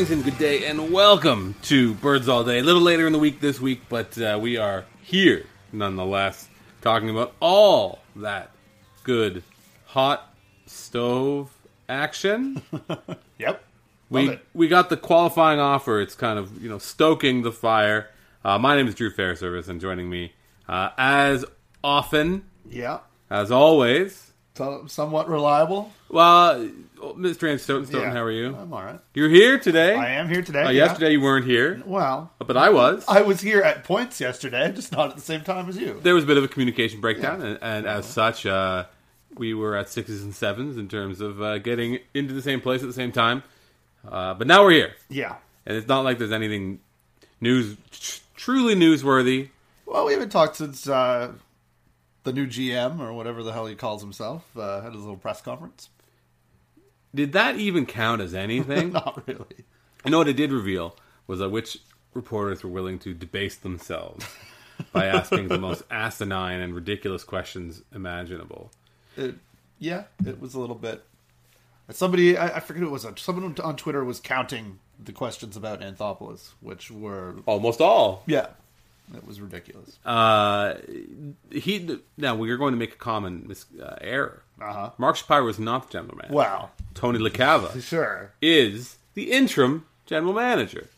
Greens, and good day, and welcome to Birds All Day. A little later in the week this week, but uh, we are here nonetheless, talking about all that good hot stove action. Yep. we we got the qualifying offer. It's kind of you know stoking the fire. Uh, my name is Drew Fairservice, and joining me, uh, as often Yeah. as always, So, somewhat reliable. well, Mr. Ann Stoeten. Stoeten, Yeah. how are you? I'm all right. You're here today. I am here today. Uh, yeah. Yesterday you weren't here, Well, but I was. I was here at points yesterday, just not at the same time as you. there was a bit of a communication breakdown, and, and as such, uh, we were at sixes and sevens in terms of uh, getting into the same place at the same time. Uh, but now we're here, Yeah. and it's not like there's anything news tr- truly newsworthy. Well, we haven't talked since uh, the new GM or whatever the hell he calls himself uh, had his little press conference. Did that even count as anything? Not really. You know what it did reveal was that which reporters were willing to debase themselves by asking the most asinine and ridiculous questions imaginable. It, yeah, it was a little bit. Somebody, I, I forget who it was. Someone on Twitter was counting the questions about Anthopoulos, which were Almost all. yeah, it was ridiculous. Uh, he now we are going to make a common mis- uh, error. Uh-huh. Mark Shapiro is not the general manager. Wow, Tony LaCava sure. is the interim general manager.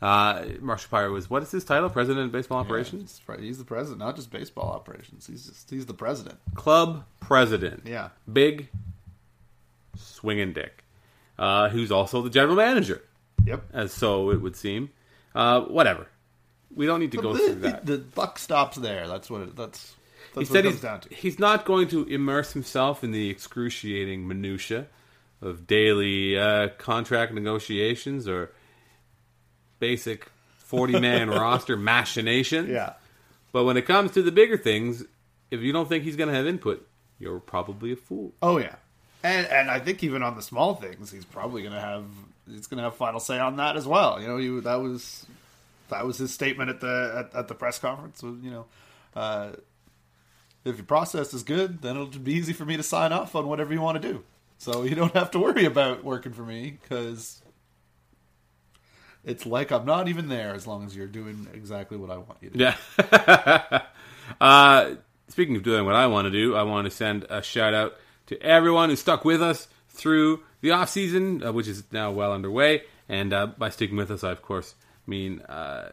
Uh, Mark Shapiro was what is his title? President of Baseball Operations, He's pre- He's the president, not just baseball operations. He's just he's the president. club president. Yeah. big swinging dick, uh, who's also the general manager, Yep. as so it would seem. Uh, whatever. We don't need to go the, through that. the buck stops there. That's what it, that's he that's what said he's, down to. he's not going to immerse himself in the excruciating minutia of daily uh, contract negotiations or basic 40 man roster machinations. Yeah. But when it comes to the bigger things, if you don't think he's going to have input, you're probably a fool. Oh yeah. And and I think even on the small things, he's probably going to have he's going to have final say on that as well. You know, you that was that was his statement at the at, at the press conference. Was, you know, uh, if your process is good, then it'll be easy for me to sign off on whatever you want to do. So you don't have to worry about working for me because it's like I'm not even there as long as you're doing exactly what I want you to. do. Yeah. uh, speaking of doing what I want to do, I want to send a shout out to everyone who stuck with us through the off season, uh, which is now well underway. And uh, by sticking with us, I of course mean uh,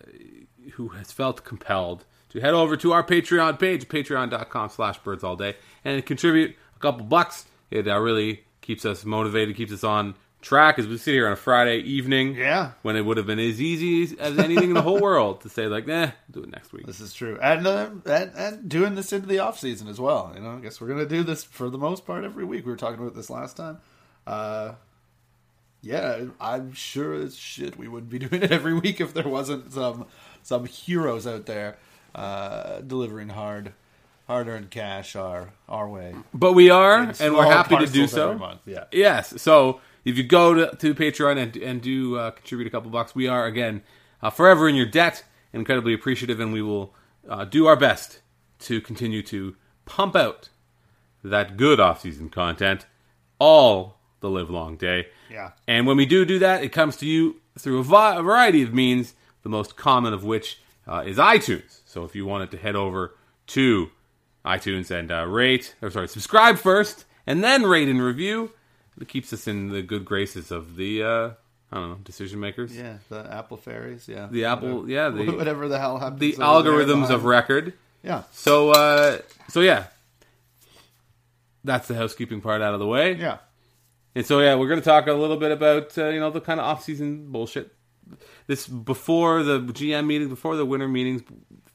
who has felt compelled to head over to our Patreon page, patreon.com slash birds all day, and contribute a couple bucks. It uh, really keeps us motivated, keeps us on track as we sit here on a Friday evening. Yeah. When it would have been as easy as anything in the whole world to say, like, nah, do it next week. This is true, and, uh, and and doing this into the off season as well. You know, I guess we're gonna do this for the most part every week. We were talking about this last time. Uh, yeah, I'm sure as shit we wouldn't be doing it every week if there wasn't some some heroes out there uh, delivering hard hard earned cash our our way. But we are, In and we're happy to do so. every month, yeah. Yes. So if you go to, to Patreon and, and do uh, contribute a couple bucks, we are, again, uh, forever in your debt, incredibly appreciative, and we will uh, do our best to continue to pump out that good off-season content all the live long day. Yeah. And when we do do that, it comes to you through a, vi- a variety of means, the most common of which uh, is iTunes. So if you wanted to head over to iTunes and uh, rate, or sorry, subscribe first, and then rate and review, it keeps us in the good graces of the, uh, I don't know, decision makers. Yeah, the Apple fairies. Yeah, The Apple, yeah, the, whatever the hell happens. the algorithms of record. Yeah, So, uh, so yeah, that's the housekeeping part out of the way. yeah. And so yeah, we're going to talk a little bit about uh, you know the kind of off-season bullshit. This before the GM meeting, before the winter meetings,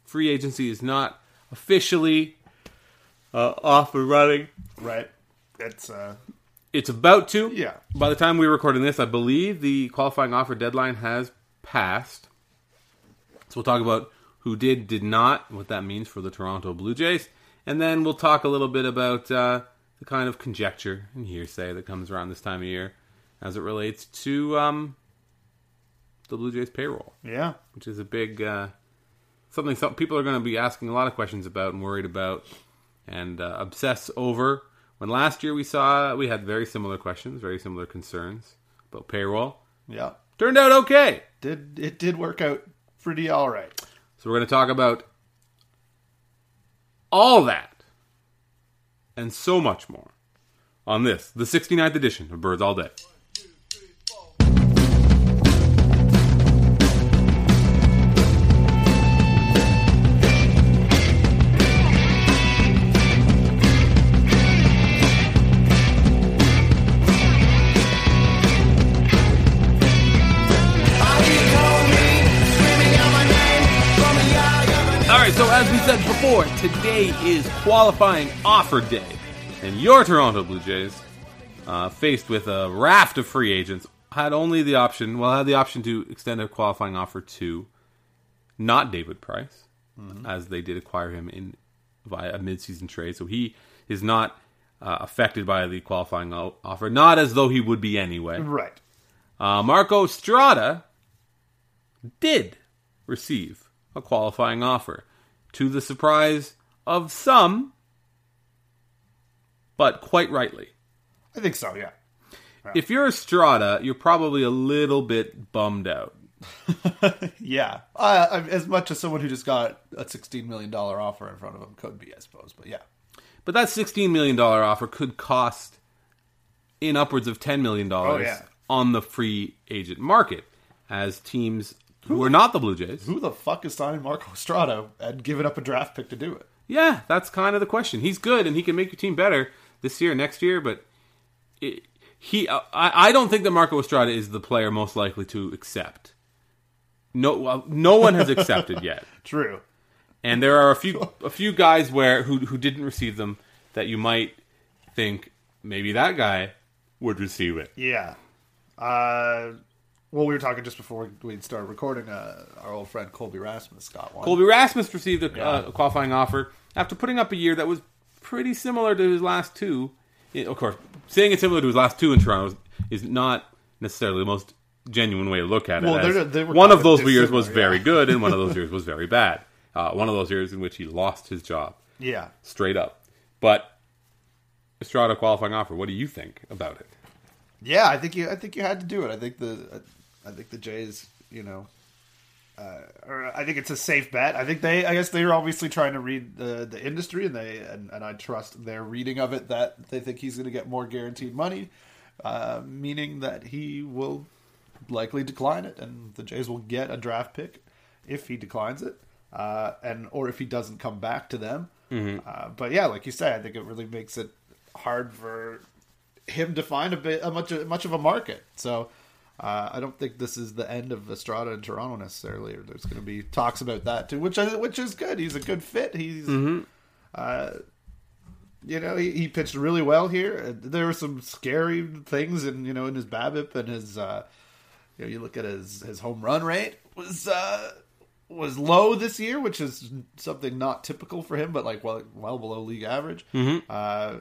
free agency is not officially uh, off and running. Right. It's uh, It's about to. Yeah. By the time we're recording this, I believe the qualifying offer deadline has passed. So we'll talk about who did, did not, what that means for the Toronto Blue Jays, and then we'll talk a little bit about uh, the kind of conjecture and hearsay that comes around this time of year as it relates to um, the Blue Jays payroll, yeah. which is a big uh, something some people are going to be asking a lot of questions about and worried about and uh, obsess over. When last year we saw we had very similar questions, very similar concerns about payroll. Yeah, Turned out okay. did it did work out pretty all right. So we're going to talk about all that and so much more on this, the 69th edition of Birds All Day. As we said before, today is qualifying offer day, and your Toronto Blue Jays, uh, faced with a raft of free agents, had only the option, well, had the option to extend a qualifying offer to not David Price, as they did acquire him in via a midseason trade, so he is not uh, affected by the qualifying o- offer, not as though he would be anyway. Right. Uh, Marco Estrada did receive a qualifying offer, to the surprise of some, but quite rightly. I think so. Yeah. If you're Estrada, you're probably a little bit bummed out. Yeah. Uh, as much as someone who just got a sixteen million dollar offer in front of him could be, I suppose. But yeah. But that $16 million offer could cost in upwards of $10 million Oh, yeah. on the free agent market as teams who are not the Blue Jays. Who the fuck is signing Marco Estrada and giving up a draft pick to do it? Yeah, that's kind of the question. He's good and he can make your team better this year, next year, but it, he, I, I don't think that Marco Estrada is the player most likely to accept. No, well, no one has accepted yet, True. and there are a few a few guys where who who didn't receive them that you might think maybe that guy would receive it. Yeah. Uh, well, we were talking just before we'd started recording. Uh, our old friend Colby Rasmus got one. Colby Rasmus received a, Yeah. uh, a qualifying offer after putting up a year that was pretty similar to his last two. I- Of course, saying it's similar to his last two in Toronto is, is not necessarily the most genuine way to look at it. Well, they're- they were one of those years was dissimilar, very good, and one of those years was very bad. Uh, one of those years in which he lost his job Yeah. straight up. But Estrada qualifying offer. What do you think about it? Yeah, I think you. I think you had to do it. I think the. I think the Jays. You know. Uh, or I think it's a safe bet. I think they. I guess they're obviously trying to read the the industry, and they and, and I trust their reading of it that they think he's going to get more guaranteed money, uh, meaning that he will likely decline it, and the Jays will get a draft pick if he declines it, uh, and or if he doesn't come back to them. Uh, but yeah, like you say, I think it really makes it hard for him to find a bit a much much of a market. So uh, I don't think this is the end of Estrada in Toronto necessarily. Or there's going to be talks about that too, which I, which is good. He's a good fit. He's uh, you know he, he pitched really well here. There were some scary things in you know in his BABIP and his uh, you know you look at his his home run rate was. Uh, was low this year, which is something not typical for him, but like well, well below league average. Uh,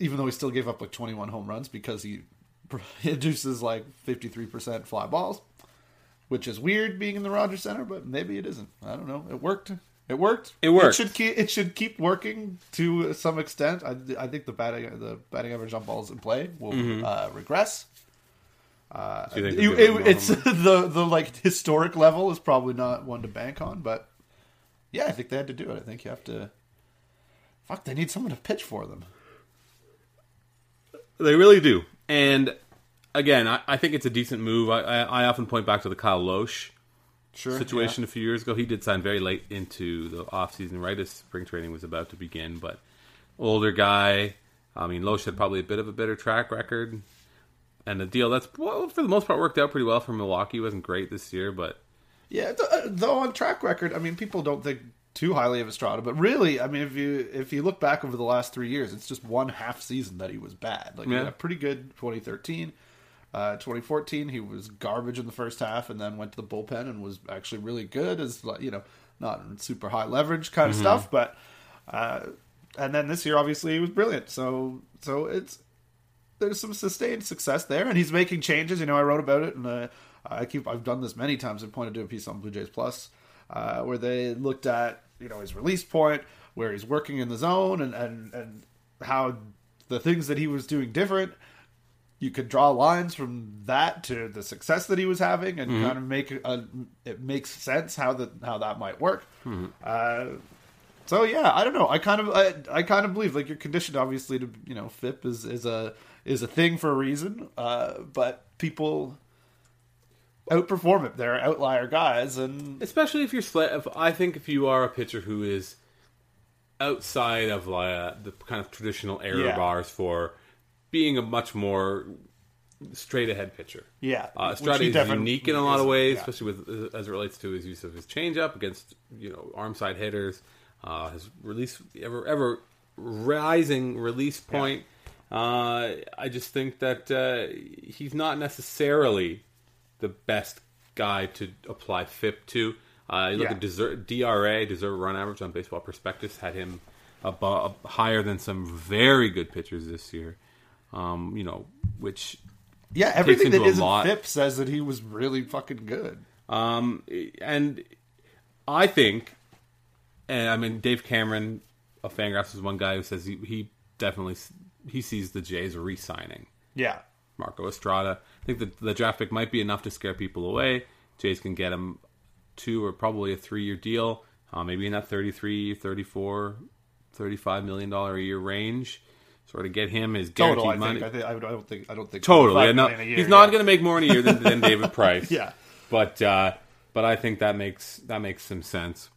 even though he still gave up like 21 home runs because he induces like 53% fly balls, which is weird being in the Rogers Center, but maybe it isn't. I don't know. It worked. It worked. It worked. It should keep. It should keep working to some extent. I, I think the batting the batting average on balls in play will uh, regress. Uh, So you think you- they'll give him it- it's the the like historic level is probably not one to bank on, but yeah, I think they had to do it. I think you have to. Fuck, they need someone to pitch for them. They really do. And again, I, I think it's a decent move. I, I, I often point back to the Kyle Lohse Sure. situation a few years ago. He did sign very late into the offseason, right as spring training was about to begin. But older guy. I mean, Lohse had probably a bit of a better track record. And a deal that's, well, for the most part, worked out pretty well for Milwaukee. He wasn't great this year, but Yeah, uh, though on track record, I mean, people don't think too highly of Estrada, but really, I mean, if you if you look back over the last three years, it's just one half season that he was bad. Like, he had a pretty good 2013. Uh, 2014, he was garbage in the first half, and then went to the bullpen and was actually really good. As like, you know, not super high leverage kind of stuff, but uh, and then this year, obviously, he was brilliant. So so it's there's some sustained success there, and he's making changes. You know, I wrote about it, and uh, I keep I've done this many times. I pointed to a piece on Blue Jays Plus uh, where they looked at you know his release point, where he's working in the zone, and and and how the things that he was doing different. You could draw lines from that to the success that he was having, and Mm-hmm. kind of make a, it makes sense how that how that might work. Mm-hmm. Uh, so yeah, I don't know. I kind of I, I kind of believe like you're conditioned obviously to you know FIP is is a is a thing for a reason, uh, but people outperform it. They're outlier guys, and especially if you're sla- if I think if you are a pitcher who is outside of like uh, the kind of traditional error Yeah. bars for being a much more straight ahead pitcher. yeah, Uh, Estrada is unique in a lot of ways, yeah. especially with as it relates to his use of his changeup against you know arm side hitters. Uh, his release ever ever rising release point. Uh, I just think that uh, he's not necessarily the best guy to apply FIP to. Uh, you look Yeah. at desert, DRA, deserve run average on Baseball Prospectus, had him above, higher than some very good pitchers this year. Um, you know, which Yeah, everything that a isn't lot. FIP says that he was really fucking good. Um, and I think, and I mean, Dave Cameron of Fangraphs is one guy who says he, he definitely he sees the Jays re-signing Yeah, Marco Estrada. I think that the draft pick might be enough to scare people away. Jays can get him two or probably a three-year deal, uh, maybe in that 33, 34, 35 million dollar a year range. Sort of get him his guaranteed total. I money. think. I, think, I don't think. I don't think. Totally. Yeah, no, year, he's not going to make more in a year than, than David Price. Yeah. but uh, but I think that makes that makes some sense.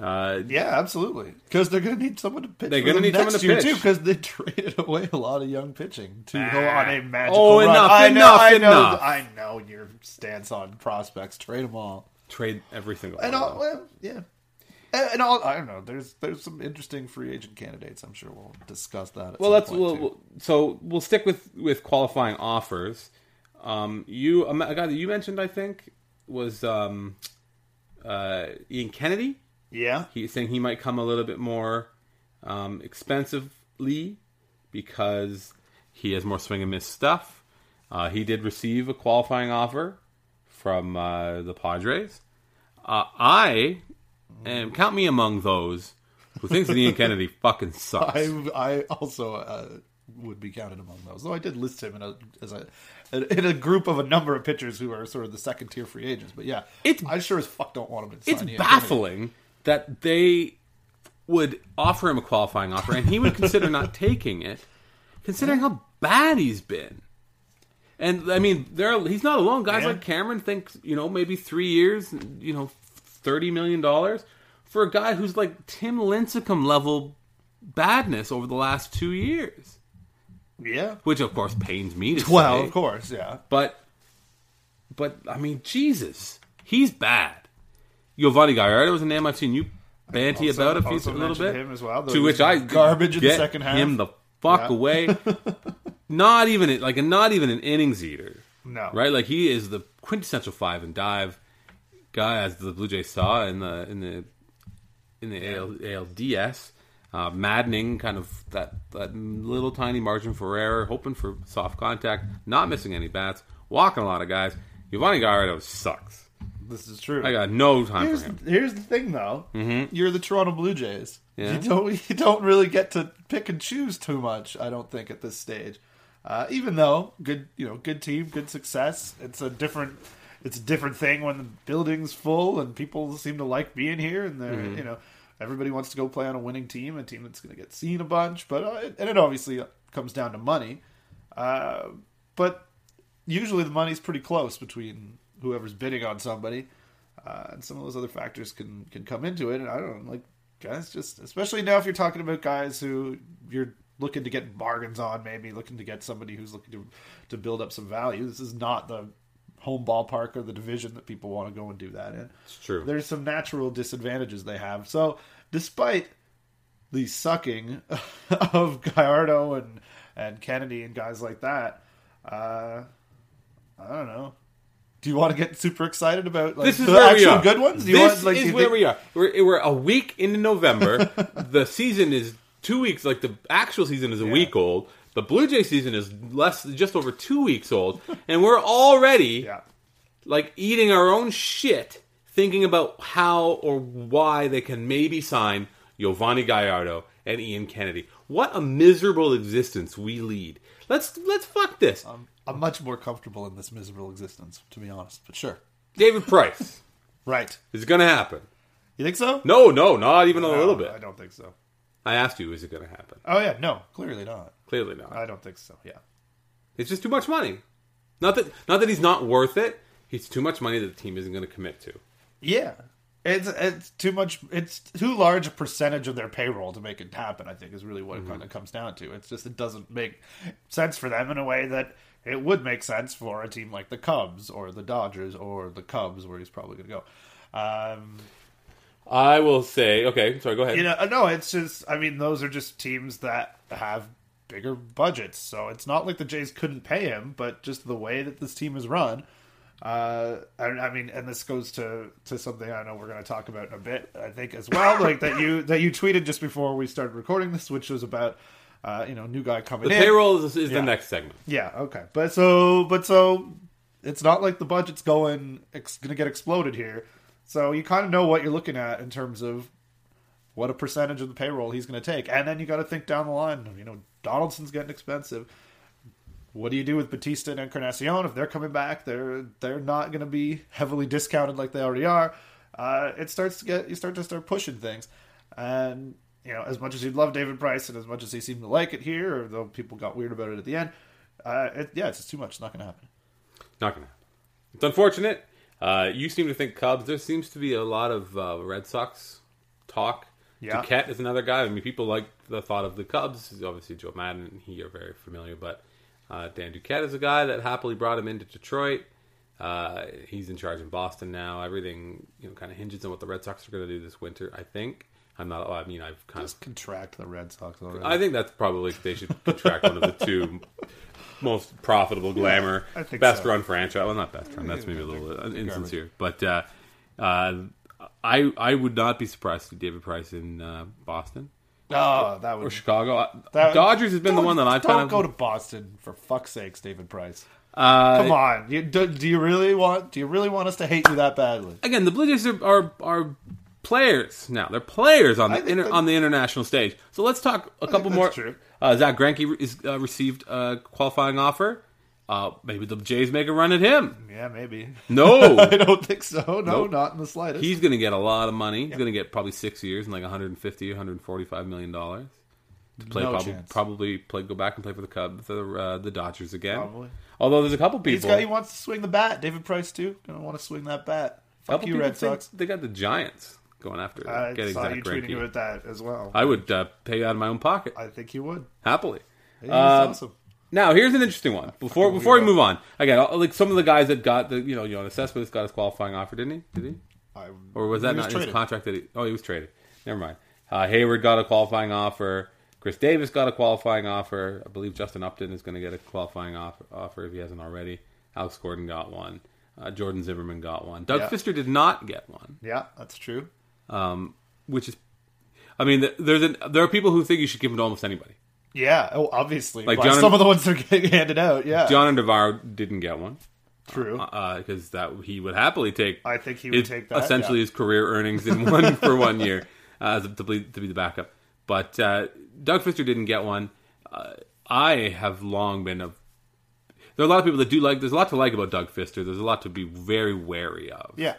Uh, Yeah, absolutely. Because they're going to need someone to pitch. They're gonna need someone to pitch. too. Because they traded away a lot of young pitching to go on a magical Oh, run. enough, I know, enough, I know, enough. I know your stance on prospects. Trade them all. trade every single And one. all, well, yeah. And, all, I don't know. There's there's some interesting free agent candidates. I'm sure we'll discuss that. At well, some let's point, we'll, too. we'll- so we'll stick with with qualifying offers. Um, you a guy that you mentioned, I think, was um, uh, Ian Kennedy. yeah. He's saying he might come a little bit more um, expensively because he has more swing and miss stuff. Uh, he did receive a qualifying offer from uh, the Padres. Uh, I and count me among those who thinks that Ian Kennedy fucking sucks. I I also uh, would be counted among those. Though I did list him in a as a in a group of a number of pitchers who are sort of the second tier free agents. But yeah, It's- I sure as fuck don't want him to it's Ian baffling that they would offer him a qualifying offer and he would consider not taking it, considering how bad he's been. And I mean, there he's not alone. Guys Yeah. like Cameron think you know maybe three years, you know, thirty million dollars for a guy who's like Tim Lincecum level badness over the last two years, Yeah. which of course pains me to Well, say. of course, yeah. But, but I mean, Jesus, he's bad. Yovani Gallardo was a name I've seen you banty Also- about a few a little bit. him as well, to which I garbage in the second half. Him the fuck Yeah. away. not even like a not even an innings eater. No. right? Like he is the quintessential five and dive guy, as the Blue Jays saw in the in the in the AL, ALDS. Uh, maddening, kind of that that little tiny margin for error, hoping for soft contact, not missing any bats, walking a lot of guys. Yovani Gallardo sucks. This is true. I got no time Here's, for him. here's the thing, though. Mm-hmm. You're the Toronto Blue Jays. Yeah. You don't you don't really get to pick and choose too much. I don't think at this stage. Uh, even though good, you know, good team, good success. It's a different, it's a different thing when the building's full and people seem to like being here, and they're Mm-hmm. you know everybody wants to go play on a winning team, a team that's going to get seen a bunch. But uh, and it obviously comes down to money. Uh, but usually the money's pretty close between whoever's bidding on somebody, uh, and some of those other factors can can come into it. And I don't know, like guys, just especially now if you're talking about guys who you're looking to get bargains on, maybe looking to get somebody who's looking to to build up some value. This is not the home ballpark or the division that people want to go and do that in. It's true. There's some natural disadvantages they have. So despite the sucking of Gallardo and and Kennedy and guys like that, uh, I don't know. Do you want to get super excited about like This is the where we actual are. good ones? Do you this want, like, is where think- we are. We're, we're a week into November. the season is two weeks. Like the actual season is a week old. The Blue Jay season is less, just over two weeks old, and we're already Yeah. like eating our own shit, thinking about how or why they can maybe sign Yovani Gallardo and Ian Kennedy. What a miserable existence we lead. Let's let's fuck this. I'm, I'm much more comfortable in this miserable existence, to be honest. But sure. David Price. Right. is it going to happen? You think so? No, no, not even a little bit. I don't think so. I asked you, is it going to happen? Oh yeah, no, clearly not. Clearly not. I don't think so. Yeah. It's just too much money. Not that not that he's not worth it. He's too much money that the team isn't going to commit to. Yeah. It's it's too much. It's too large a percentage of their payroll to make it happen. I think is really what it kind of comes down to. It's just it doesn't make sense for them in a way that it would make sense for a team like the Cubs or the Dodgers or the Cubs, where he's probably going to go. Um, I will say, okay, sorry, go ahead. you know, uh, no, it's just. I mean, those are just teams that have bigger budgets, so it's not like the Jays couldn't pay him, but just the way that this team is run. Uh, I, I mean, and this goes to to something I know we're going to talk about in a bit. I think as well, like that you that you tweeted just before we started recording this, which was about uh, you know new guy coming the in. payroll is, is Yeah. the next segment. Yeah, okay, but so but so it's not like the budget's going it's going to get exploded here. So you kind of know what you're looking at in terms of what a percentage of the payroll he's going to take, and then you got to think down the line. You know, Donaldson's getting expensive. What do you do with Bautista and Encarnacion if they're coming back? They're they're not going to be heavily discounted like they already are. Uh, it starts to get you start to start pushing things, and you know as much as you'd love David Price and as much as he seemed to like it here, though people got weird about it at the end, uh, it, yeah, it's just too much. It's not going to happen. Not going to happen. It's unfortunate. Uh, you seem to think Cubs. There seems to be a lot of uh, Red Sox talk. Yeah. Duquette is another guy. I mean, people like the thought of the Cubs. Is obviously, Joe Maddon and he are very familiar, but uh, Dan Duquette is a guy that happily brought him into Detroit. Uh, he's in charge in Boston now. Everything you know kind of hinges on what the Red Sox are going to do this winter. I think. I'm not. I mean, I've kind of Just contract the Red Sox already. I think that's probably they should contract one of the two most profitable glamour, think best so. run franchise. Well, not best run. That's maybe a little uh, insincere, but uh, uh, I I would not be surprised to see David Price in uh, Boston oh, that or would Chicago. Uh, that- Dodgers has been the one that I've don't kind of. go to Boston for fuck's sakes, David Price. uh, Come on, you, do, do you really want? Do you really want us to hate you that badly? again, the Blue Jays are, are are players now. They're players on the inter, that- on the international stage. So let's talk a couple more. true. Uh, Zack Greinke re- is uh, received a qualifying offer. Uh, maybe the Jays make a run at him. Yeah, maybe. No, I don't think so. No, Nope. not in the slightest. He's going to get a lot of money. He's going to get probably six years and like 150, 145 million dollars to play. No probably, probably play, go back and play for the Cubs, the uh, the Dodgers again. Probably. Although there's a couple He's people, got, he wants to swing the bat. David Price too. Gonna want to swing that bat. Fuck you, Red Sox. They got the Giants going after I getting saw Zach you tweeting about that as well. I would uh, pay out of my own pocket I think you would. happily. He's Um, awesome. Now here's an interesting one. Before before we move on, again, uh, like some of the guys that got the you know you know Cespedes got his qualifying offer, didn't he? Did he? I, Or was that not traded. his contract that he? Oh, he was traded. Never mind. Uh, Heyward got a qualifying offer. Chris Davis got a qualifying offer. I believe Justin Upton is going to get a qualifying offer, offer if he hasn't already. Alex Gordon got one. Uh, Jordan Zimmermann got one. Doug Yeah. Fister did not get one, Yeah, that's true. um, which is, I mean, there's an, there are people who think you should give him to almost anybody. Yeah. Oh, obviously. Like Like John- some of the ones that are getting handed out. Yeah. Dioner Navarro didn't get one true. because that he would happily take. I think he would his- take that. essentially yeah. his career earnings in one for one year uh, to, be, to be the backup. But uh, Doug Fister didn't get one. Uh, I have long been a. There are a lot of people that do like. There's a lot to like about Doug Fister. There's a lot to be very wary of. Yeah.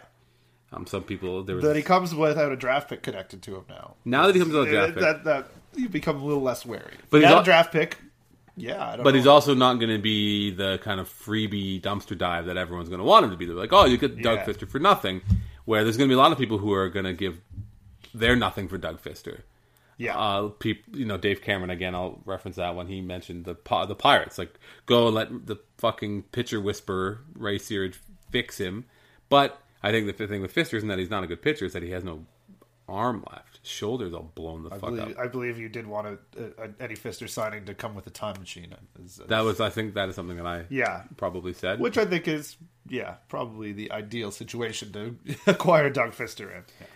Um, some people there was That he comes without a draft pick connected to him now. now that he comes out a draft Uh, pick, that, that you become a little less wary. But he's he's al- draft pick. Yeah, I don't but know. he's also not going to be the kind of freebie dumpster dive that everyone's going to want him to be. They're like, oh, you get Doug Yeah. Fister for nothing. Where there's going to be a lot of people who are going to give their nothing for Doug Fister. yeah. uh, peop, you know, Dave Cameron again. I'll reference that when he mentioned the the Pirates. Like, go and let the fucking pitcher whisperer Ray Searage fix him. But I think the thing with Fister isn't that he's not a good pitcher; is that he has no arm left. His shoulders all blown the I fuck believe, up. I believe you did want a, a, a Eddie Fister signing to come with a time machine. Is- is- That was, I think, that is something that I yeah, probably said. which I think is yeah probably the ideal situation to acquire Doug Fister in. Yeah.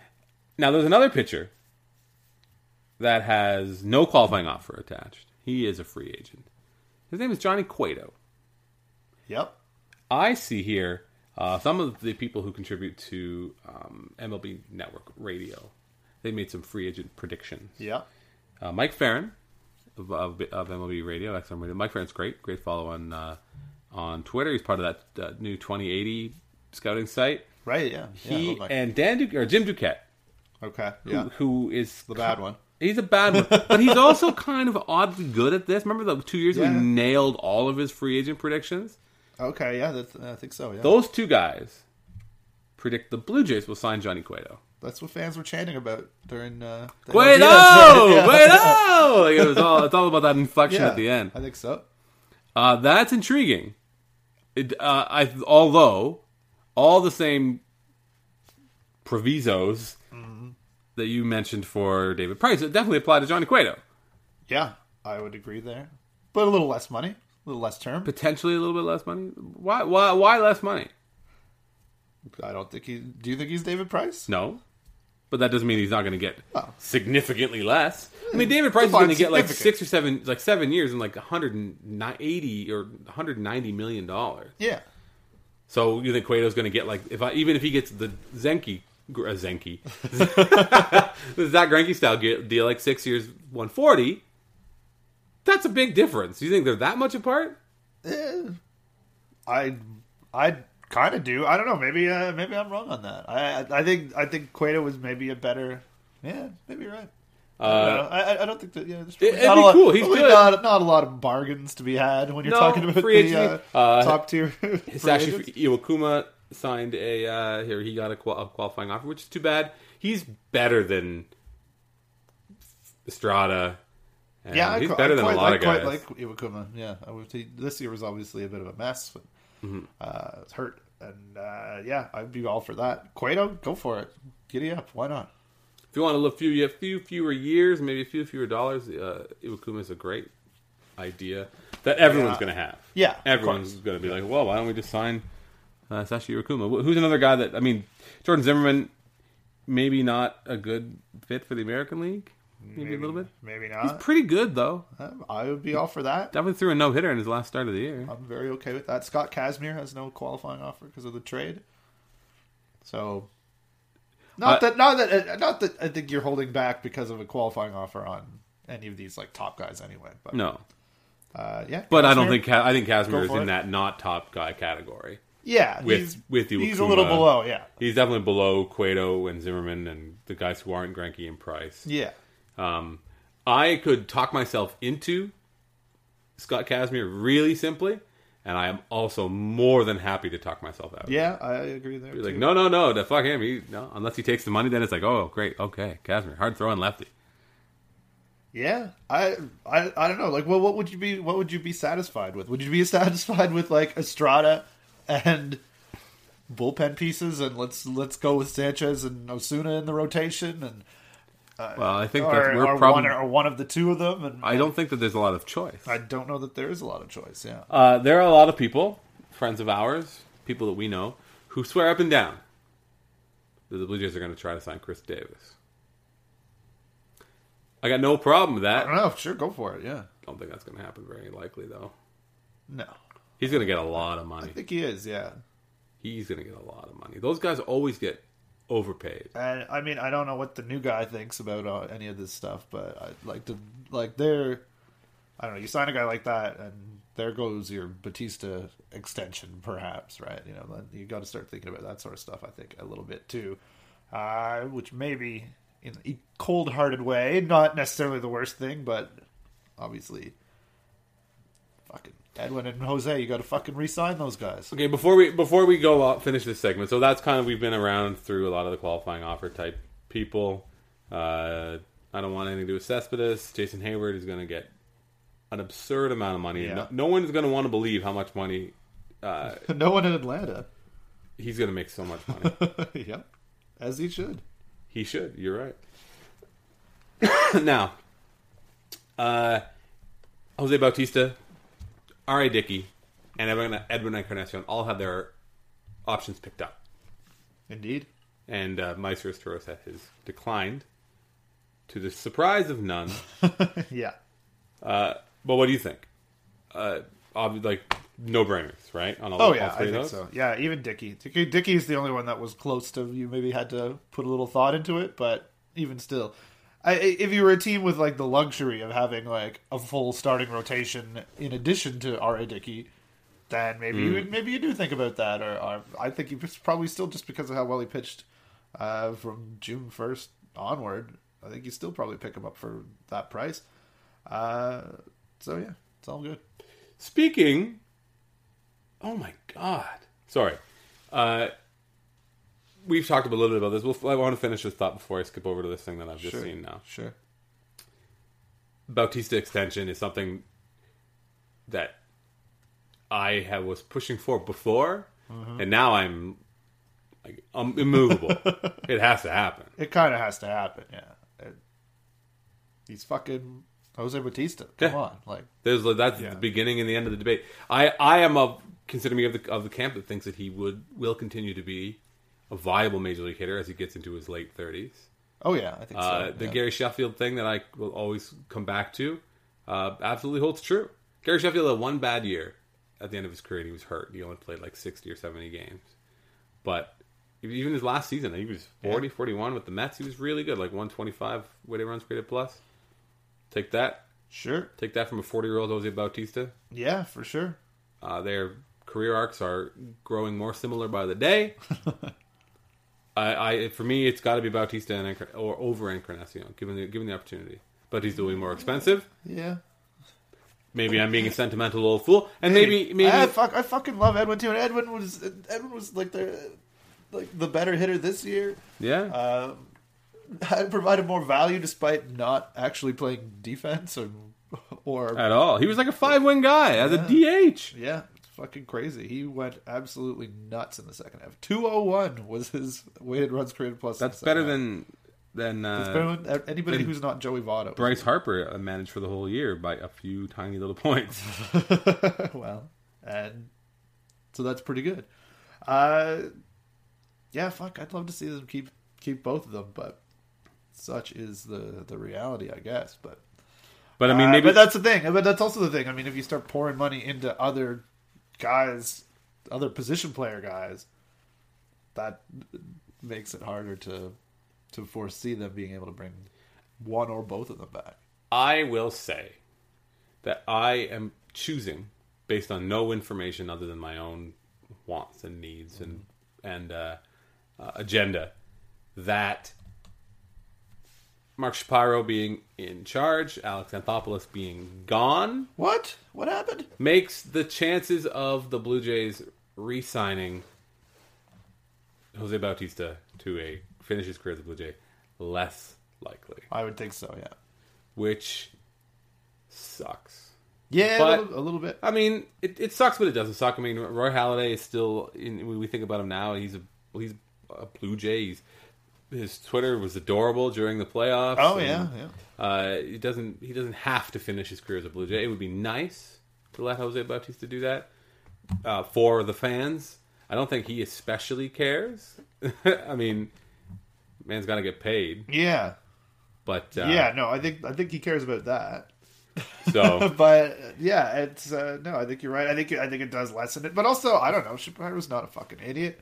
Now, there's another pitcher that has no qualifying offer attached. He is a free agent. His name is Johnny Cueto. Yep. I see here uh, some of the people who contribute to um, MLB Network Radio. They made some free agent predictions. Yeah. Uh, Mike Ferrin of, of, of MLB Radio, XM Radio. Mike Ferrin's great, great follow on uh, on Twitter. He's part of that uh, new 2080 scouting site. Right? Yeah. yeah He on. and Dan Duque, or Jim Duquette, okay. who, Yeah. who is The bad one. He's a bad one, but he's also kind of oddly good at this. Remember the two years Yeah. we nailed all of his free agent predictions? Okay. Yeah. That's, I think so. Yeah. Those two guys predict the Blue Jays will sign Johnny Cueto. That's what fans were chanting about during. Uh, the Cueto, LGS. Cueto! Like it was all. It's all about that inflection Yeah. at the end. I think so. Uh, that's intriguing. It, uh, I, although all the same provisos Mm-hmm. that you mentioned for David Price it definitely apply to Johnny Cueto. Yeah, I would agree there, but a little less money, a little less term. Potentially a little bit less money. Why? Why? Why less money? I don't think he. Do you think he's David Price? No, but that doesn't mean he's not going to get Oh. significantly less. I mean, David Price is going to get like six or seven, like seven years and like 180 or 190 million dollars. Yeah. So you think Cueto's going to get like if I even if he gets the Zenki uh, Zenki the Zack Greinke style deal like six years 140, that's a big difference. Do you think they're that much apart? I I kind of do. I don't know. Maybe uh, maybe I'm wrong on that. I I I think I think Cueto was maybe a better. Yeah, maybe you're right. I, don't know. I, I- I don't think that. Yeah, there's probably Uh, It'd not be a lot, cool. He's good. Not, not a lot of bargains to be had when you're No, talking about free the uh. Uh, top tier. It's free actually agents. Iwakuma signed a uh, here he got a, qual- a qualifying offer, which is too bad. He's better than Estrada. Yeah, I he's qu- better I than quite, a lot I of guys. quite like Iwakuma. Yeah, I would say this year was obviously a bit of a mess, but Mm-hmm. uh, it's hurt. And uh, yeah, I'd be all for that. Cueto, go for it. Giddy up. Why not? if you want to look few a few fewer years, maybe a few fewer dollars, uh, Iwakuma is a great idea that everyone's Yeah. going to have. Yeah, everyone's going to be like, well, why don't we just sign uh, Sashi Iwakuma? Who's another guy that I mean, Jordan Zimmermann, maybe not a good fit for the American League, maybe, a little bit. Maybe not. He's pretty good though. Um, I would be all for that. Definitely threw a no hitter in his last start of the year. I'm very okay with that. Scott Kazmir has no qualifying offer because of the trade. So, not Uh, that, not that, uh, not that I think you're holding back because of a qualifying offer on any of these like top guys anyway. But No, uh, yeah, but I don't think I think Kazmir is in it. that not top guy category. yeah, with- he's, with he's a little below. Yeah, He's definitely below Cueto and Zimmermann and the guys who aren't Greinke and Price. yeah, Um, I could talk myself into Scott Kazmir really simply, and I am also more than happy to talk myself out. yeah. I agree there. You're like, no, no, no, the fuck him. He, no, unless he takes the money, then it's like, oh, great, okay, Kazmir, hard throwing lefty. Yeah, I, I, I don't know. Like, well, what would you be? What would you be satisfied with? Would you be satisfied with like Estrada and bullpen pieces, and let's let's go with Sanchez and Osuna in the rotation, and Well, I think or, that we're or probably. one or one of the two of them? And I don't think that there's a lot of choice. I don't know that there is a lot of choice. Yeah, Uh, there are a lot of people, friends of ours, people that we know, who swear up and down that the Blue Jays are going to try to sign Chris Davis. I got no problem with I that. don't know. Sure, go for it. Yeah, I don't think that's going to happen very likely, though. no, He's going to get a lot of money. I think he is. Yeah, He's going to get a lot of money. Those guys always get overpaid. and I mean, I don't know what the new guy thinks about uh, any of this stuff, but I'd like to like they're. I don't know. You sign a guy like that, and there goes your Bautista extension, perhaps, right? You know, you got to start thinking about that sort of stuff. I think a little bit too, uh, which maybe in a cold-hearted way, not necessarily the worst thing, but obviously, fucking Edwin and Jose, you got to fucking re-sign those guys. Okay, before we before we go out, finish this segment. So that's kind of we've been around through a lot of the qualifying offer type people. Uh, I don't want anything to do with Cespedes. Jason Heyward is going to get an absurd amount of money. Yeah. No, no one is going to want to believe how much money uh, no one in Atlanta. he's going to make. So much money. yep, as he should. he should. You're right. now, uh, Jose Bautista, R.A. Dickey, and Edwin, Edwin Encarnacion all have their options picked up. Indeed. and uh, Maicer Izturis has declined, to the surprise of none. yeah. Uh, but what do you think? Uh, obvi- like no brainers, right? On all, Oh all yeah, I of think those? so. Yeah, even Dickey. Dickey. Dickey's the only one that was close to. You maybe had to put a little thought into it, but even still, I, if you were a team with like the luxury of having like a full starting rotation in addition to R.A. Dickey, then maybe you maybe you do think about that. Or, or I think you probably still just because of how well he pitched uh, from June first onward. I think you still probably pick him up for that price. Uh, so yeah, it's all good. Speaking, oh my god, sorry. Uh, we've talked a little bit about this. We'll, I want to finish this thought before I skip over to this thing that I've just Sure. seen now. Sure. Bautista extension is something that I have, was pushing for before, Mm-hmm. and now I'm like I'm immovable. it has to happen. It kind of has to happen. Yeah. It- he's fucking Jose Bautista. Come Yeah. on, like There's like, that's Yeah. the beginning and the end of the debate. I I am of consider me of the of the camp that thinks that he would will continue to be a viable major league hitter as he gets into his late thirties. oh yeah, I think Uh, so. the yeah. Gary Sheffield thing that I will always come back to uh, absolutely holds true. Gary Sheffield had one bad year at the end of his career. and He was hurt. He only played like 60 or 70 games. But even his last season, he was 40, 41 with the Mets. He was really good, like 125 weighted runs created plus. Take that. Sure. Take that from a 40 year old Jose Bautista. Yeah, for sure. Uh, their career arcs are growing more similar by the day. I, I for me, it's got to be Bautista and or over Encarnacion, given the given the opportunity. But he's doing more expensive. Yeah. Maybe I'm being a sentimental old fool, and maybe maybe I, fuck, I fucking love Edwin too. And Edwin was Edwin was like the like the better hitter this year. yeah. Uh, had provided more value despite not actually playing defense or or at all. He was like a five win guy as a DH. yeah, fucking crazy. He went absolutely nuts in the second half. Two oh one was his weighted runs created plus. That's better than than uh, better than anybody than who's not Joey Votto. Bryce Harper uh, managed for the whole year by a few tiny little points. well, and so that's pretty good. Uh, yeah, fuck, I'd love to see them keep keep both of them, but such is the the reality, I guess. But But I mean, Uh, maybe but that's the thing. But that's also the thing. I mean, if you start pouring money into other guys, other position player guys, that makes it harder to to foresee them being able to bring one or both of them back. I will say that I am choosing based on no information other than my own wants and needs and and uh, uh, agenda that Mark Shapiro being in charge, Alex Anthopoulos being gone, What? What happened? makes the chances of the Blue Jays re-signing Jose Bautista to a finish his career as a Blue Jay less likely, I would think so. Yeah. which sucks. Yeah, But- a, little, a little bit. I mean, it, it sucks, but it doesn't suck. I mean, Roy Halladay is still. In, when we think about him now, he's a he's a Blue Jay. He's, his Twitter was adorable during the playoffs. Oh and, yeah, yeah. Uh, he doesn't. He doesn't have to finish his career as a Blue Jay. It would be nice to let Jose Bautista do that uh, for the fans. I don't think he especially cares. I mean, man's got to get paid, Yeah, but uh, yeah. No, I think I think he cares about that. So but yeah, it's uh, no. I think you're right. I think I think it does lessen it, but also I don't know. Shapiro's not a fucking idiot.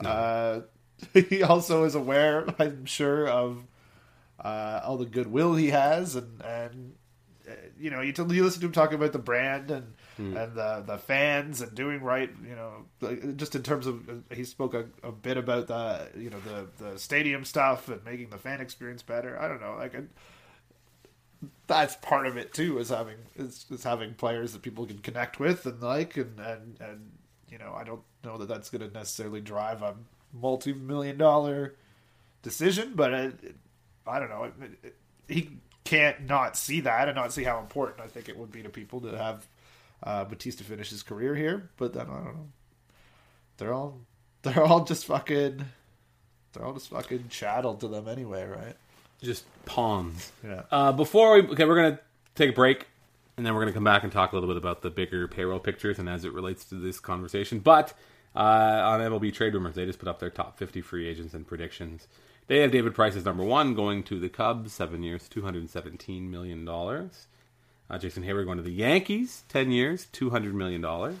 Uh, he also is aware, I'm sure, of uh, all the goodwill he has, and and uh, you know, you, t- you listen to him talking about the brand and and the the fans and doing right. You know, like, just in terms of uh, he spoke a, a bit about the you know the the stadium stuff and making the fan experience better. I don't know, like. That's part of it too is having is, is having players that people can connect with and like and and and you know I don't know that that's going to necessarily drive a multi-million dollar decision but it, it- I don't know it, it, he can't not see that and not see how important I think it would be to people to have uh, Bautista finish his career here but then I don't know they're all they're all just fucking they're all just fucking chattel to them anyway right just pawns. yeah Uh, before we okay, we're gonna take a break, and then we're gonna come back and talk a little bit about the bigger payroll pictures and as it relates to this conversation. But uh, on MLB trade rumors, they just put up their top 50 free agents and predictions. They have David Price as number one, going to the Cubs, seven years, 217 million dollars. Uh, Jason Heyward going to the Yankees, 10 years, 200 million dollars.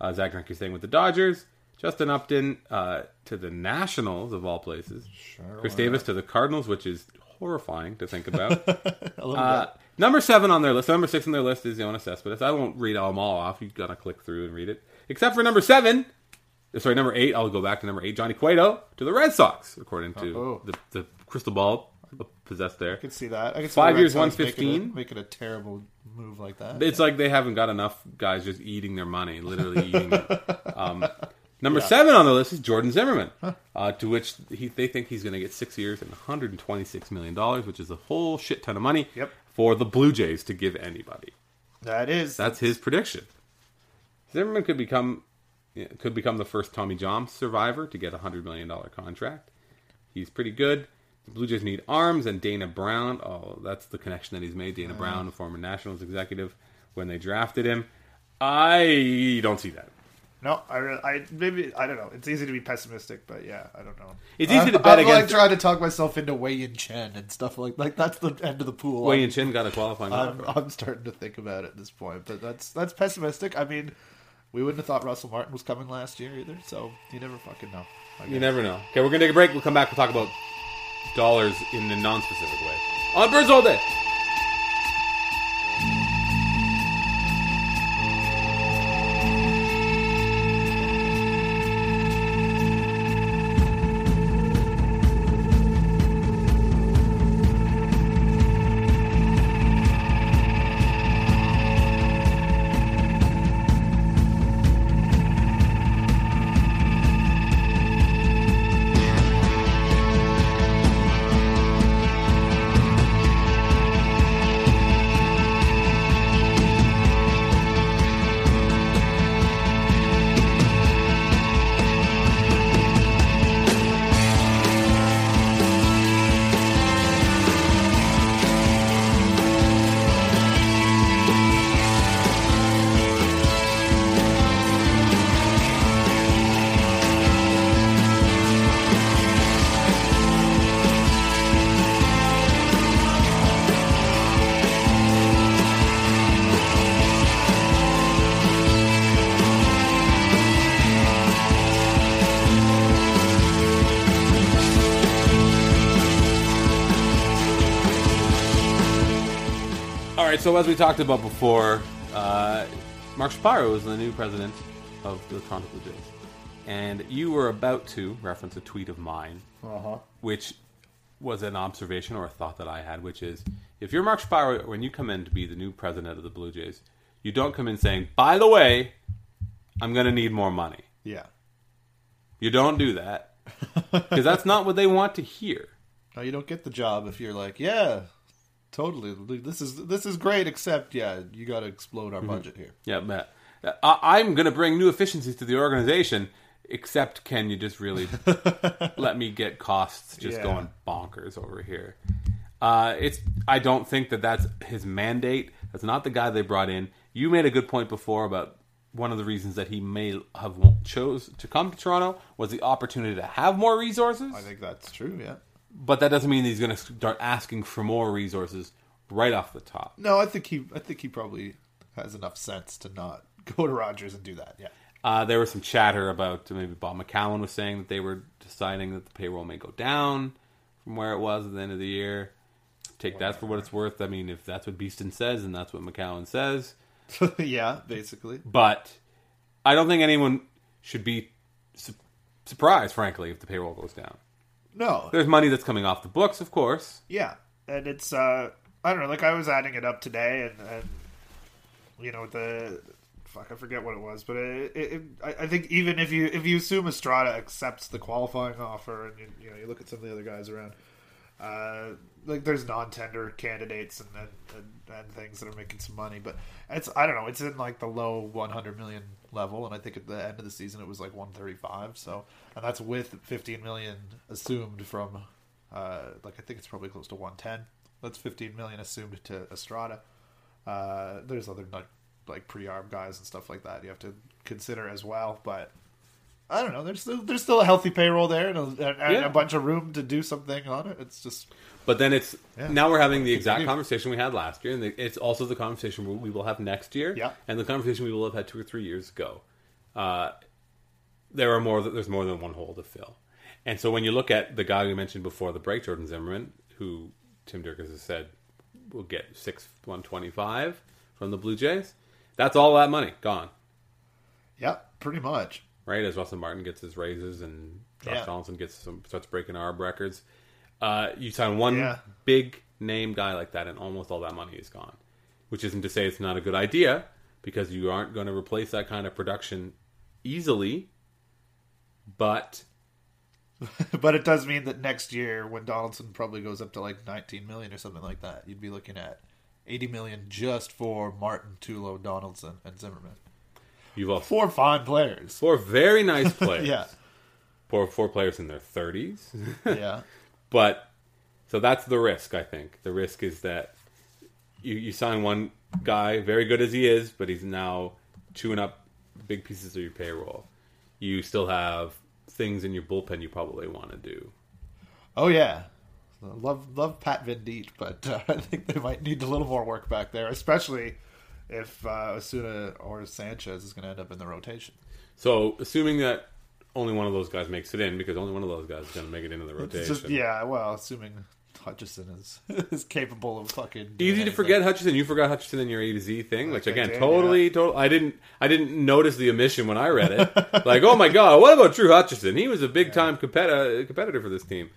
Uh, Zack Greinke staying with the Dodgers. Justin Upton uh, to the Nationals of all places. Sure, Chris Davis to the Cardinals, which is horrifying to think about. uh, number seven on their list, number six on their list is Yoenis Cespedes. I won't read them all off. You've gotta click through and read it. Except for number seven. Sorry, number eight. I'll go back to number eight. Johnny Cueto to the Red Sox, according to the, the crystal ball possessed there. I could see that. I could see Five years, 115. a- Making a terrible move like that. It's like they haven't got enough guys just eating their money, literally eating it. Um, number seven on the list is Jordan Zimmermann, uh, to which he, they think he's going to get six years and 126 million dollars, which is a whole shit ton of money Yep. for the Blue Jays to give anybody. that is. That's his prediction. Zimmermann could become yeah, could become the first Tommy John survivor to get a hundred million dollar contract. He's pretty good. The Blue Jays need arms, and Dana Brown. Oh, that's the connection that he's made. Dana Brown, a former Nationals executive, when they drafted him. I don't see that. no, I, re- I maybe I don't know. It's easy to be pessimistic, but yeah, I don't know. It's easy I'm, to bet I'm like trying to talk myself into Wei Yin Chen and stuff like like that's the end of the pool. Wei Yin Chen got a qualifying I'm, offer. I'm starting to think about it at this point, but that's that's pessimistic. I mean, we wouldn't have thought Russell Martin was coming last year either, so you never fucking know. You never know. Okay, we're gonna take a break. We'll come back. We'll talk about dollars in a non-specific way on Birds All Day. So as we talked about before, uh, Mark Shapiro is the new president of the Toronto Blue Jays. And you were about to reference a tweet of mine, Uh-huh. which was an observation or a thought that I had, which is if you're Mark Shapiro, when you come in to be the new president of the Blue Jays, you don't come in saying, by the way, I'm going to need more money. Yeah. You don't do that because that's not what they want to hear. No, you don't get the job if you're like, yeah, totally. This is this is great, except yeah, you got to explode Mm-hmm. our budget here. Yeah, Matt. I, I'm going to bring new efficiencies to the organization. Except, can you just really let me get costs just Yeah. going bonkers over here? Uh, it's. I don't think that that's his mandate. That's not the guy they brought in. You made a good point before about one of the reasons that he may have chose to come to Toronto was the opportunity to have more resources. I think that's true. Yeah. But that doesn't mean he's going to start asking for more resources right off the top. No, I think he. I think he probably has enough sense to not go to Rogers and do that. Yeah. Uh, there was some chatter about maybe Bob McCallum was saying that they were deciding that the payroll may go down from where it was at the end of the year. Take that for what it's worth. I mean, if that's what Beeston says and that's what McCallum says, yeah, basically. but I don't think anyone should be su- surprised, frankly, if the payroll goes down. No. There's money that's coming off the books, of course. Yeah, and it's uh I don't know. Like I was adding it up today, and and you know the fuck I forget what it was, but it, it, it I, I think even if you if you assume Estrada accepts the qualifying offer, and you, you know you look at some of the other guys around, uh like there's non-tender candidates and and, and things that are making some money, but it's I don't know. It's in like the low 100 million level, and I think at the end of the season it was like 135. So and that's with 15 million assumed from uh, like I think it's probably close to 110. That's 15 million assumed to Estrada. Uh, there's other like, like pre-arm guys and stuff like that you have to consider as well. But I don't know. There's still there's still a healthy payroll there and a, and, Yeah. a bunch of room to do something on it. It's just But then it's Yeah. now we're having the exact conversation we had last year, and the, it's also the conversation we will have next year, Yeah. and the conversation we will have had two or three years ago. Uh, there are more. There's more than one hole to fill, and so when you look at the guy we mentioned before the break, Jordan Zimmermann, who Tim Dierkes has said we'll get six one twenty five from the Blue Jays. That's all that money gone, Yeah, pretty much. Right? As Russell Martin gets his raises and Josh Yeah. Donaldson gets some starts breaking ARB records. Uh, you sign one Yeah. big name guy like that, and almost all that money is gone. Which isn't to say it's not a good idea, because you aren't going to replace that kind of production easily. But but it does mean that next year, when Donaldson probably goes up to like 19 million or something like that, you'd be looking at 80 million just for Martin, Tulo, Donaldson, and Zimmermann. You've also Four fine players. four very nice players. Yeah, four four players in their thirties. yeah, but so that's the risk. I think the risk is that you you sign one guy, very good as he is, but he's now chewing up big pieces of your payroll. You still have things in your bullpen you probably want to do. oh yeah. Love love Pat Venditte, but uh, I think they might need a little more work back there, especially if uh, or Sanchez is going to end up in the rotation. So assuming that only one of those guys makes it in, because only one of those guys is going to make it into the rotation. just- yeah, well, assuming Hutchison is is capable of fucking Easy to forget Hutchison. You forgot Hutchison in your A to Z thing, which again, did, totally, total. I didn't, I didn't notice the omission when I read it. like, oh my god, what about Drew Hutchison? He was a big time competitor competitor for this team.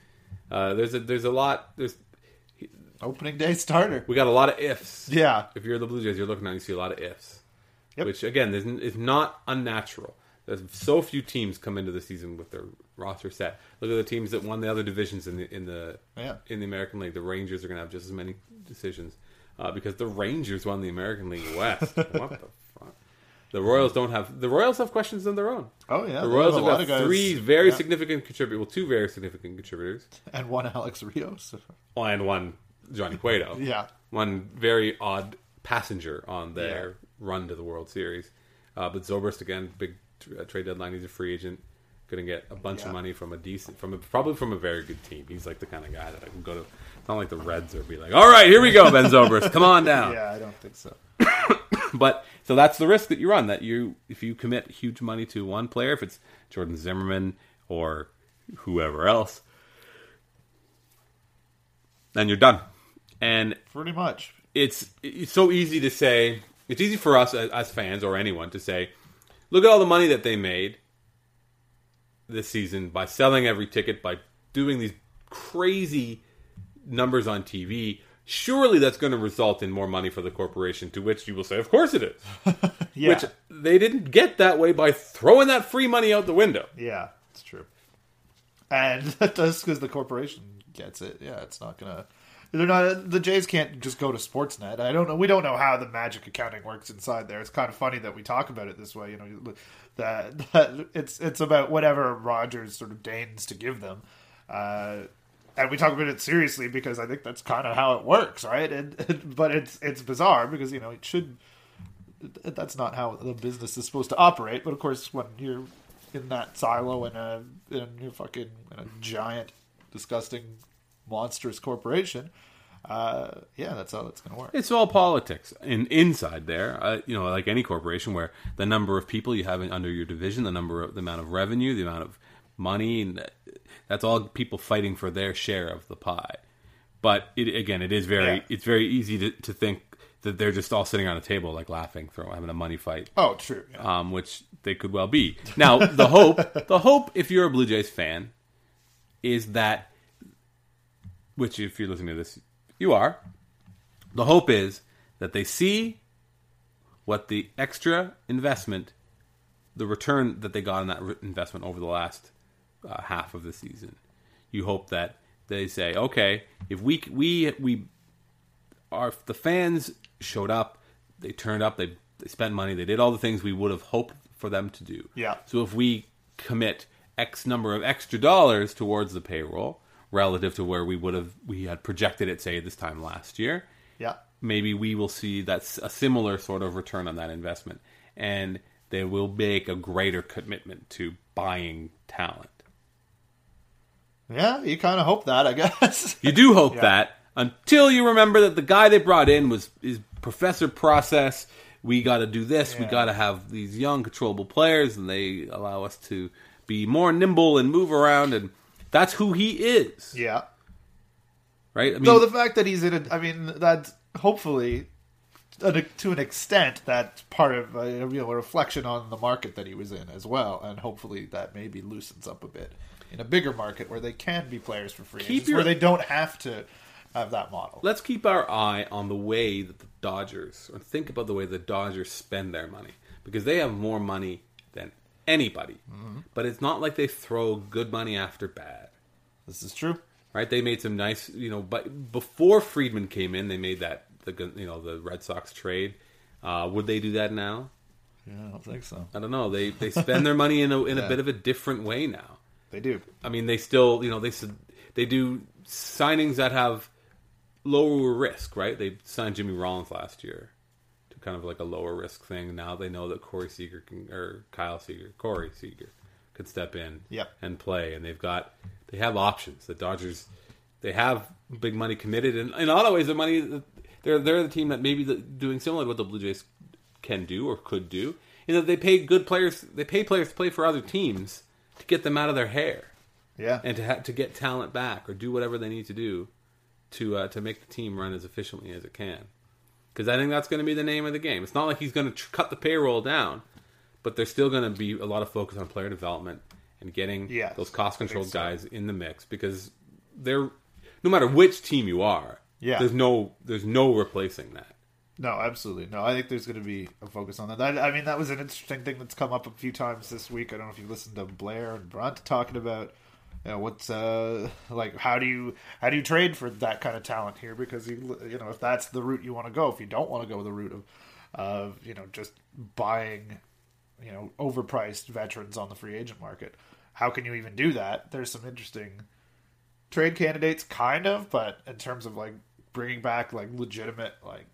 Uh, there's a, there's a lot. There's Opening day starter. we got a lot of ifs. Yeah, If you're the Blue Jays, you're looking at you see a lot of ifs, Yep. which again is not unnatural. There's so few teams come into the season with their roster set. Look at the teams that won the other divisions in the in the Yeah. in the American League. The Rangers are going to have just as many decisions uh, because the Rangers won the American League West. what the fuck? The Royals don't have the Royals have questions of their own. Oh yeah, The Royals have have got three very Yeah. significant contributors. Well, two very significant contributors, and one Alex Rios. Oh, and one Johnny Cueto. Yeah, one very odd passenger on their Yeah. run to the World Series. Uh, but Zobrist again, big uh, trade deadline. He's a free agent, going to get a bunch Yeah. of money from a decent, from a, probably from a very good team. He's like the kind of guy that I can go to. It's not like the Reds or be like, all right, here we go, Ben Zobrist, come on down. yeah, I don't think so. But so that's the risk that you run. That you, if you commit huge money to one player, if it's Jordan Zimmermann or whoever else, then you're done. And Pretty much. it's it's so easy to say. It's easy for us as, as fans or anyone to say, look at all the money that they made this season by selling every ticket, by doing these crazy numbers on TV. Surely that's going to result in more money for the corporation. To which you will say, of course it is. Yeah, Which they didn't get that way by throwing that free money out the window. yeah, it's true. And that's because the corporation gets it. Yeah, it's not gonna. They're not. The Jays can't just go to Sportsnet. I don't know. We don't know how the magic accounting works inside there. It's kind of funny that we talk about it this way. You know, that, that it's it's about whatever Rogers sort of deigns to give them. Uh, and we talk about it seriously because I think that's kind of how it works, right? And, but it's it's bizarre because you know it should. That's not how the business is supposed to operate. But of course, when you're in that silo in a in your fucking in a giant, disgusting, monstrous corporation, uh, yeah, that's how that's going to work. It's all politics and inside there. Uh, you know, like any corporation, where the number of people you have in- under your division, the number of the amount of revenue, the amount of money, and that's all people fighting for their share of the pie. But it, again, it is very Yeah. it's very easy to, to think that they're just all sitting on a table like laughing, throwing having a money fight. Oh, true. Yeah. um, which they could well be. Now, the hope, the hope, if you're a Blue Jays fan, is that, which if you're listening to this, you are. The hope is that they see what the extra investment, the return that they got on that re- investment over the last uh, half of the season. You hope that they say, okay, if we we we our the fans showed up, they turned up, they they spent money, they did all the things we would have hoped for them to do. Yeah. So if we commit X number of extra dollars towards the payroll relative to where we would have we had projected it, say this time last year, yeah. maybe we will see that's a similar sort of return on that investment, and they will make a greater commitment to buying talent. Yeah, you kind of hope that, I guess. You do hope Yeah. that until you remember that the guy they brought in was is Professor Process. We got to do this. We got to have these young, controllable players, and they allow us to be more nimble and move around. And that's who he is. yeah. right? I mean, So the fact that he's in it, I mean, that's hopefully to an extent that's part of uh, you know a reflection on the market that he was in as well, and hopefully that maybe loosens up a bit in a bigger market where they can be players for free, agents, your- where they don't have to have that model. let's keep our eye on the way that the Dodgers, or think about the way the Dodgers spend their money, because they have more money anybody. But it's not like they throw good money after bad. This is true. right? They made some nice, you know, but before Friedman came in, they made that the you know the Red Sox trade. Uh, would they do that now? Yeah, I don't think so. I don't know. They they spend their money in a in a bit of a different way now. They do. I mean, they still you know they they do signings that have lower risk, right? They signed Jimmy Rollins last year kind of like a lower risk thing. Now they know that Corey Seager can or Kyle Seager, Corey Seager could step in Yep. and play, and they've got they have options. The Dodgers they have big money committed, and in a lot of ways, the money they're they're the team that maybe the, doing similar to what the Blue Jays can do or could do. In that they pay good players, they pay players to play for other teams to get them out of their hair Yeah. and to ha- to get talent back or do whatever they need to do to uh, to make the team run as efficiently as it can. Because I think that's going to be the name of the game. It's not like he's going to tr- cut the payroll down, but there's still going to be a lot of focus on player development and getting Yes, those cost controlled so. guys in the mix because they're no matter which team you are, Yeah. there's no there's no replacing that. No, absolutely. No, I think there's going to be a focus on that. that. I mean, that was an interesting thing that's come up a few times this week. I don't know if you listened to Blair and Brunt talking about, you know, what's uh like how do you how do you trade for that kind of talent here? Because you you know if that's the route you want to go, if you don't want to go the route of of you know just buying you know overpriced veterans on the free agent market, how can you even do that? There's some interesting trade candidates, kind of, but in terms of like bringing back like legitimate like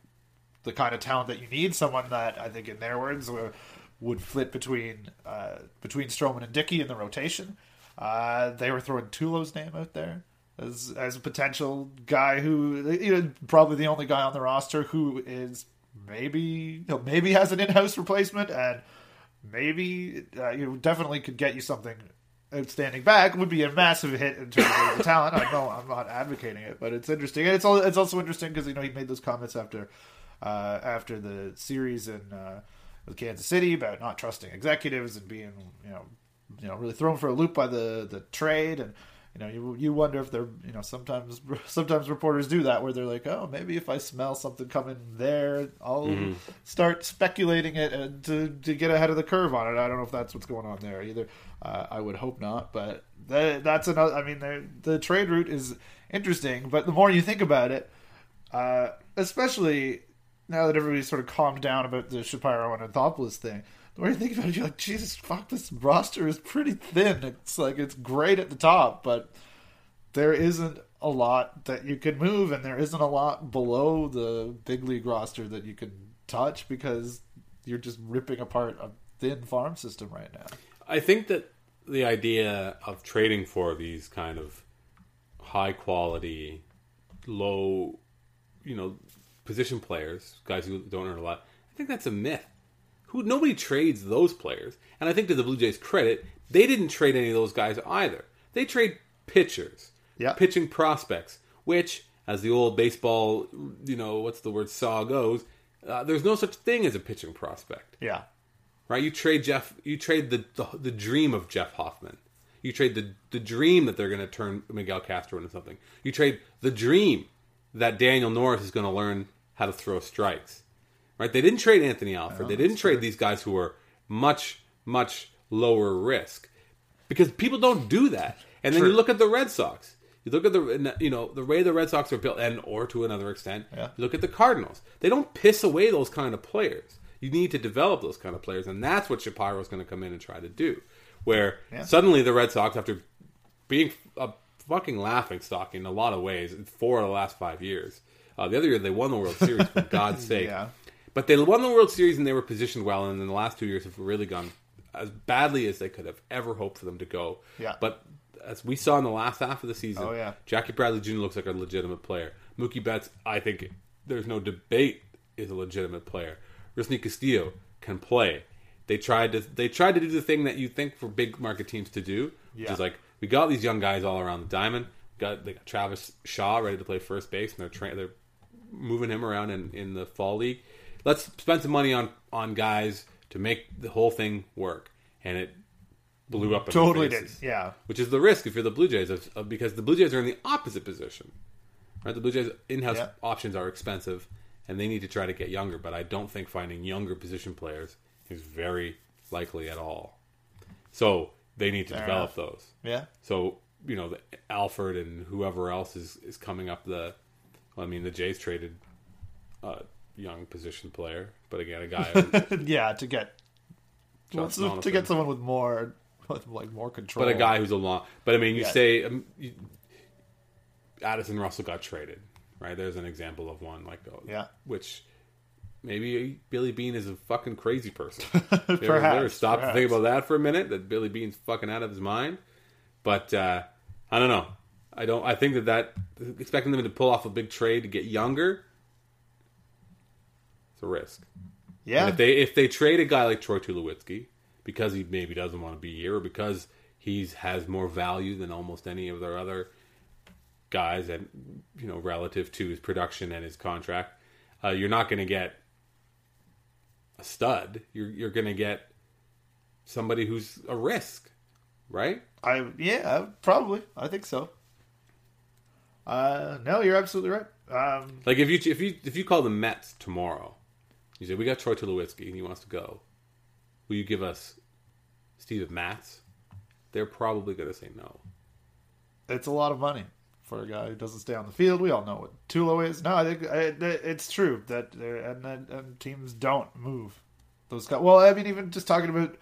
the kind of talent that you need. Someone that I think, in their words, uh, would fit between uh, between Stroman and Dickey in the rotation. Uh, they were throwing Tulo's name out there as as a potential guy who you know probably the only guy on the roster who is maybe you know, maybe has an in house replacement and maybe uh, you definitely could get you something outstanding back would be a massive hit in terms of the talent. I know I'm not advocating it, but it's interesting, and it's all, it's also interesting because you know he made those comments after uh, after the series in uh, Kansas City about not trusting executives and being you know you know really thrown for a loop by the the trade and. You know, you you wonder if they're you know sometimes sometimes reporters do that where they're like, oh, maybe if I smell something coming there, I'll start speculating it and to to get ahead of the curve on it. I don't know if that's what's going on there either. Uh, I would hope not, but that, that's another. I mean, the the trade route is interesting, but the more you think about it, uh, especially now that everybody's sort of calmed down about the Shapiro and Anthopoulos thing, the more you think about it, you're like, Jesus, fuck, this roster is pretty thin. It's like it's great at the top, but there isn't a lot that you can move, and there isn't a lot below the big league roster that you can touch because you're just ripping apart a thin farm system right now. I think that the idea of trading for these kind of high quality, low, you know, position players, guys who don't earn a lot, I think that's a myth. Who nobody trades those players, and I think to the Blue Jays' credit, they didn't trade any of those guys either. They trade pitchers, Yeah. pitching prospects, which, as the old baseball, you know, what's the word saw goes, uh, there's no such thing as a pitching prospect Yeah, right? You trade Jeff, you trade the the, the dream of Jeff Hoffman. You trade the the dream that they're going to turn Miguel Castro into something. You trade the dream that Daniel Norris is going to learn how to throw strikes. Right? They didn't trade Anthony Alford. they didn't trade these guys who were much much lower risk because people don't do that. And then True. you look at the Red Sox. You look at the you know the way the Red Sox are built, and or to another extent, Yeah. you look at the Cardinals. They don't piss away those kind of players. You need to develop those kind of players, and that's what Shapiro is going to come in and try to do. Where Yeah. suddenly the Red Sox, after being a fucking laughing stock in a lot of ways, four of the last five years. Uh, the other year they won the World Series for God's sake. Yeah. But they won the World Series and they were positioned well, and in the last two years have really gone as badly as they could have ever hoped for them to go. Yeah. But as we saw in the last half of the season, Oh, yeah. Jackie Bradley Jr. looks like a legitimate player. Mookie Betts, I think there's no debate, is a legitimate player. Rusney Castillo can play. They tried to they tried to do the thing that you think for big market teams to do, which Yeah. is like we got these young guys all around the diamond. Got got Travis Shaw ready to play first base, and they're tra- they're moving him around in, in the fall league. Let's spend some money on on guys to make the whole thing work, and it blew up. Totally did. Yeah. which is the risk if you're the Blue Jays, of, of, because the Blue Jays are in the opposite position. Right, the Blue Jays in-house Yeah. options are expensive, and they need to try to get younger. But I don't think finding younger position players is very likely at all. So they need to Fair develop enough. those. Yeah. So you know, the, Alford and whoever else is is coming up the. Well, I mean, the Jays traded a young position player, but again, a guy. yeah. To get Josh to get someone with more with like more control. But a guy who's a long. But I mean, you Yeah. say um, you, Addison Russell got traded, right? There's an example of one like oh, Yeah. which maybe Billy Beane is a fucking crazy person. Perhaps, ever stop to think about that for a minute? That Billy Beane's fucking out of his mind. But uh, I don't know. I don't. I think that that expecting them to pull off a big trade to get younger. Risk. Yeah. And if they if they trade a guy like Troy Tulowitzki because he maybe doesn't want to be here or because he's has more value than almost any of their other guys and you know relative to his production and his contract, uh, you're not going to get a stud. You're you're going to get somebody who's a risk, right? I yeah, probably. I think so. Uh, no, you're absolutely right. Um, Like if you if you if you call the Mets tomorrow, you say we got Troy Tulowitzki and he wants to go. Will you give us Steve Matz? They're probably going to say no. it's a lot of money for a guy who doesn't stay on the field. We all know what Tulo is. No, I think it's true that and, and and teams don't move those guys. Well, I mean, even just talking about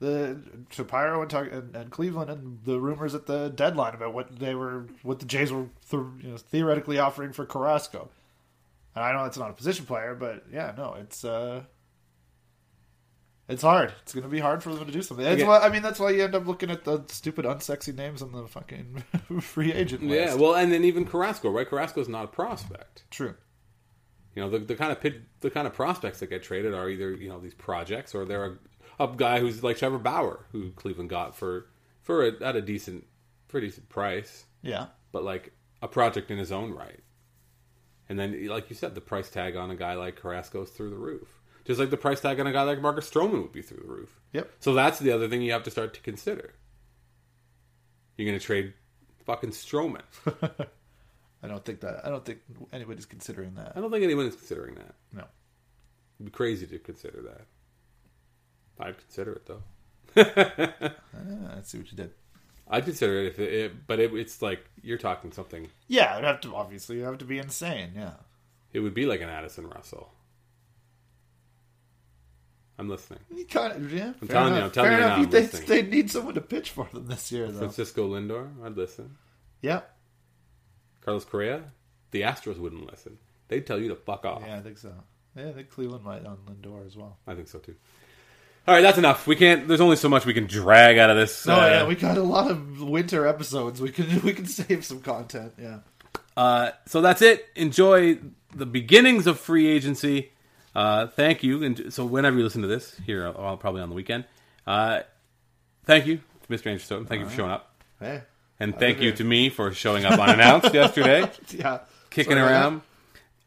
the Shapiro and, talk, and and Cleveland and the rumors at the deadline about what they were, what the Jays were th- you know, theoretically offering for Carrasco. And I know it's not a position player, but yeah, no, it's uh, it's hard. It's going to be hard for them to do something. That's Yeah. why I mean, that's why you end up looking at the stupid, unsexy names on the fucking free agent list. Yeah, well, and then even Carrasco, right? Carrasco's not a prospect. true. You know, the, the kind of pit, the kind of prospects that get traded are either you know these projects or they're a, a guy who's like Trevor Bauer, who Cleveland got for for a, at a decent, pretty decent price, Yeah, but like a project in his own right. And then, like you said, the price tag on a guy like Carrasco is through the roof. Just like the price tag on a guy like Marcus Stroman would be through the roof. Yep. So that's the other thing you have to start to consider. You're going to trade fucking Stroman. I don't think that. I don't think anybody's considering that. I don't think anyone is considering that. No. It'd be crazy to consider that. I'd consider it though. Ah, I see what you did. I'd consider it if it, it but it, it's like you're talking something. Yeah, it'd have to obviously you have to be insane. Yeah. It would be like an Addison Russell. I'm listening. You kind of, yeah. I'm telling you, I'm telling you now, they, they need someone to pitch for them this year, though. Francisco Lindor, I'd listen. Yeah, Carlos Correa, the Astros wouldn't listen. They'd tell you to fuck off. yeah, I think so. Yeah, I think Cleveland might on Lindor as well. I think so too. All right, that's enough. We can't. There's only so much we can drag out of this. No, uh, yeah, we got a lot of winter episodes. We can we can save some content. Yeah. Uh, so that's it. Enjoy the beginnings of free agency. Uh, thank you. And so whenever you listen to this, here uh, probably on the weekend, uh, thank you to Mr. Andrew Stoeten. Thank you for showing up, Hey. and thank you to me for showing up unannounced yesterday, Yeah. kicking Sorry around.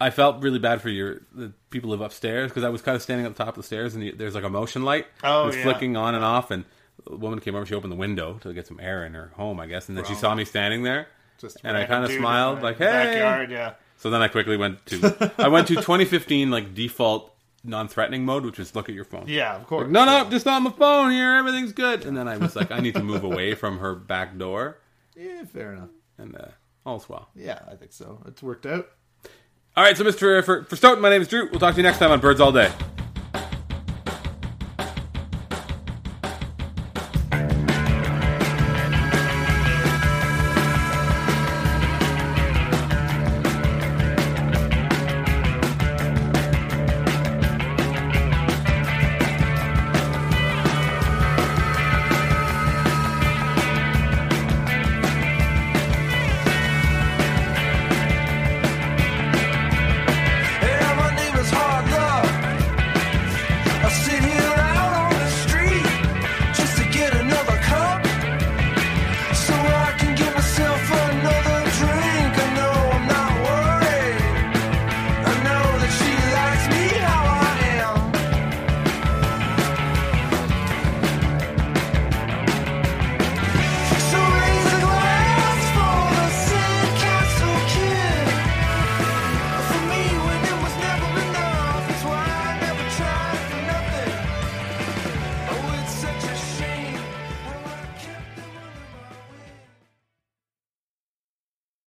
I felt really bad for your the people who live upstairs because I was kind of standing at the top of the stairs and you, there's like a motion light. Oh, it's yeah. flicking on and off, and a woman came over. She opened the window to get some air in her home, I guess, and then she saw me standing there. Just And I kinda smiled, my like, backyard. "Hey." Yeah. So then I quickly went to I went to 2015 like default non-threatening mode, which is look at your phone. Yeah, of course. Like, no, no, just on my phone here. Everything's good. And then I was like, I need to move away from her back door, Yeah, fair enough. and uh, all's well. Yeah, I think so. It's worked out. All right, so Mr. For, for Stoeten, my name is Drew. We'll talk to you next time on Birds All Day.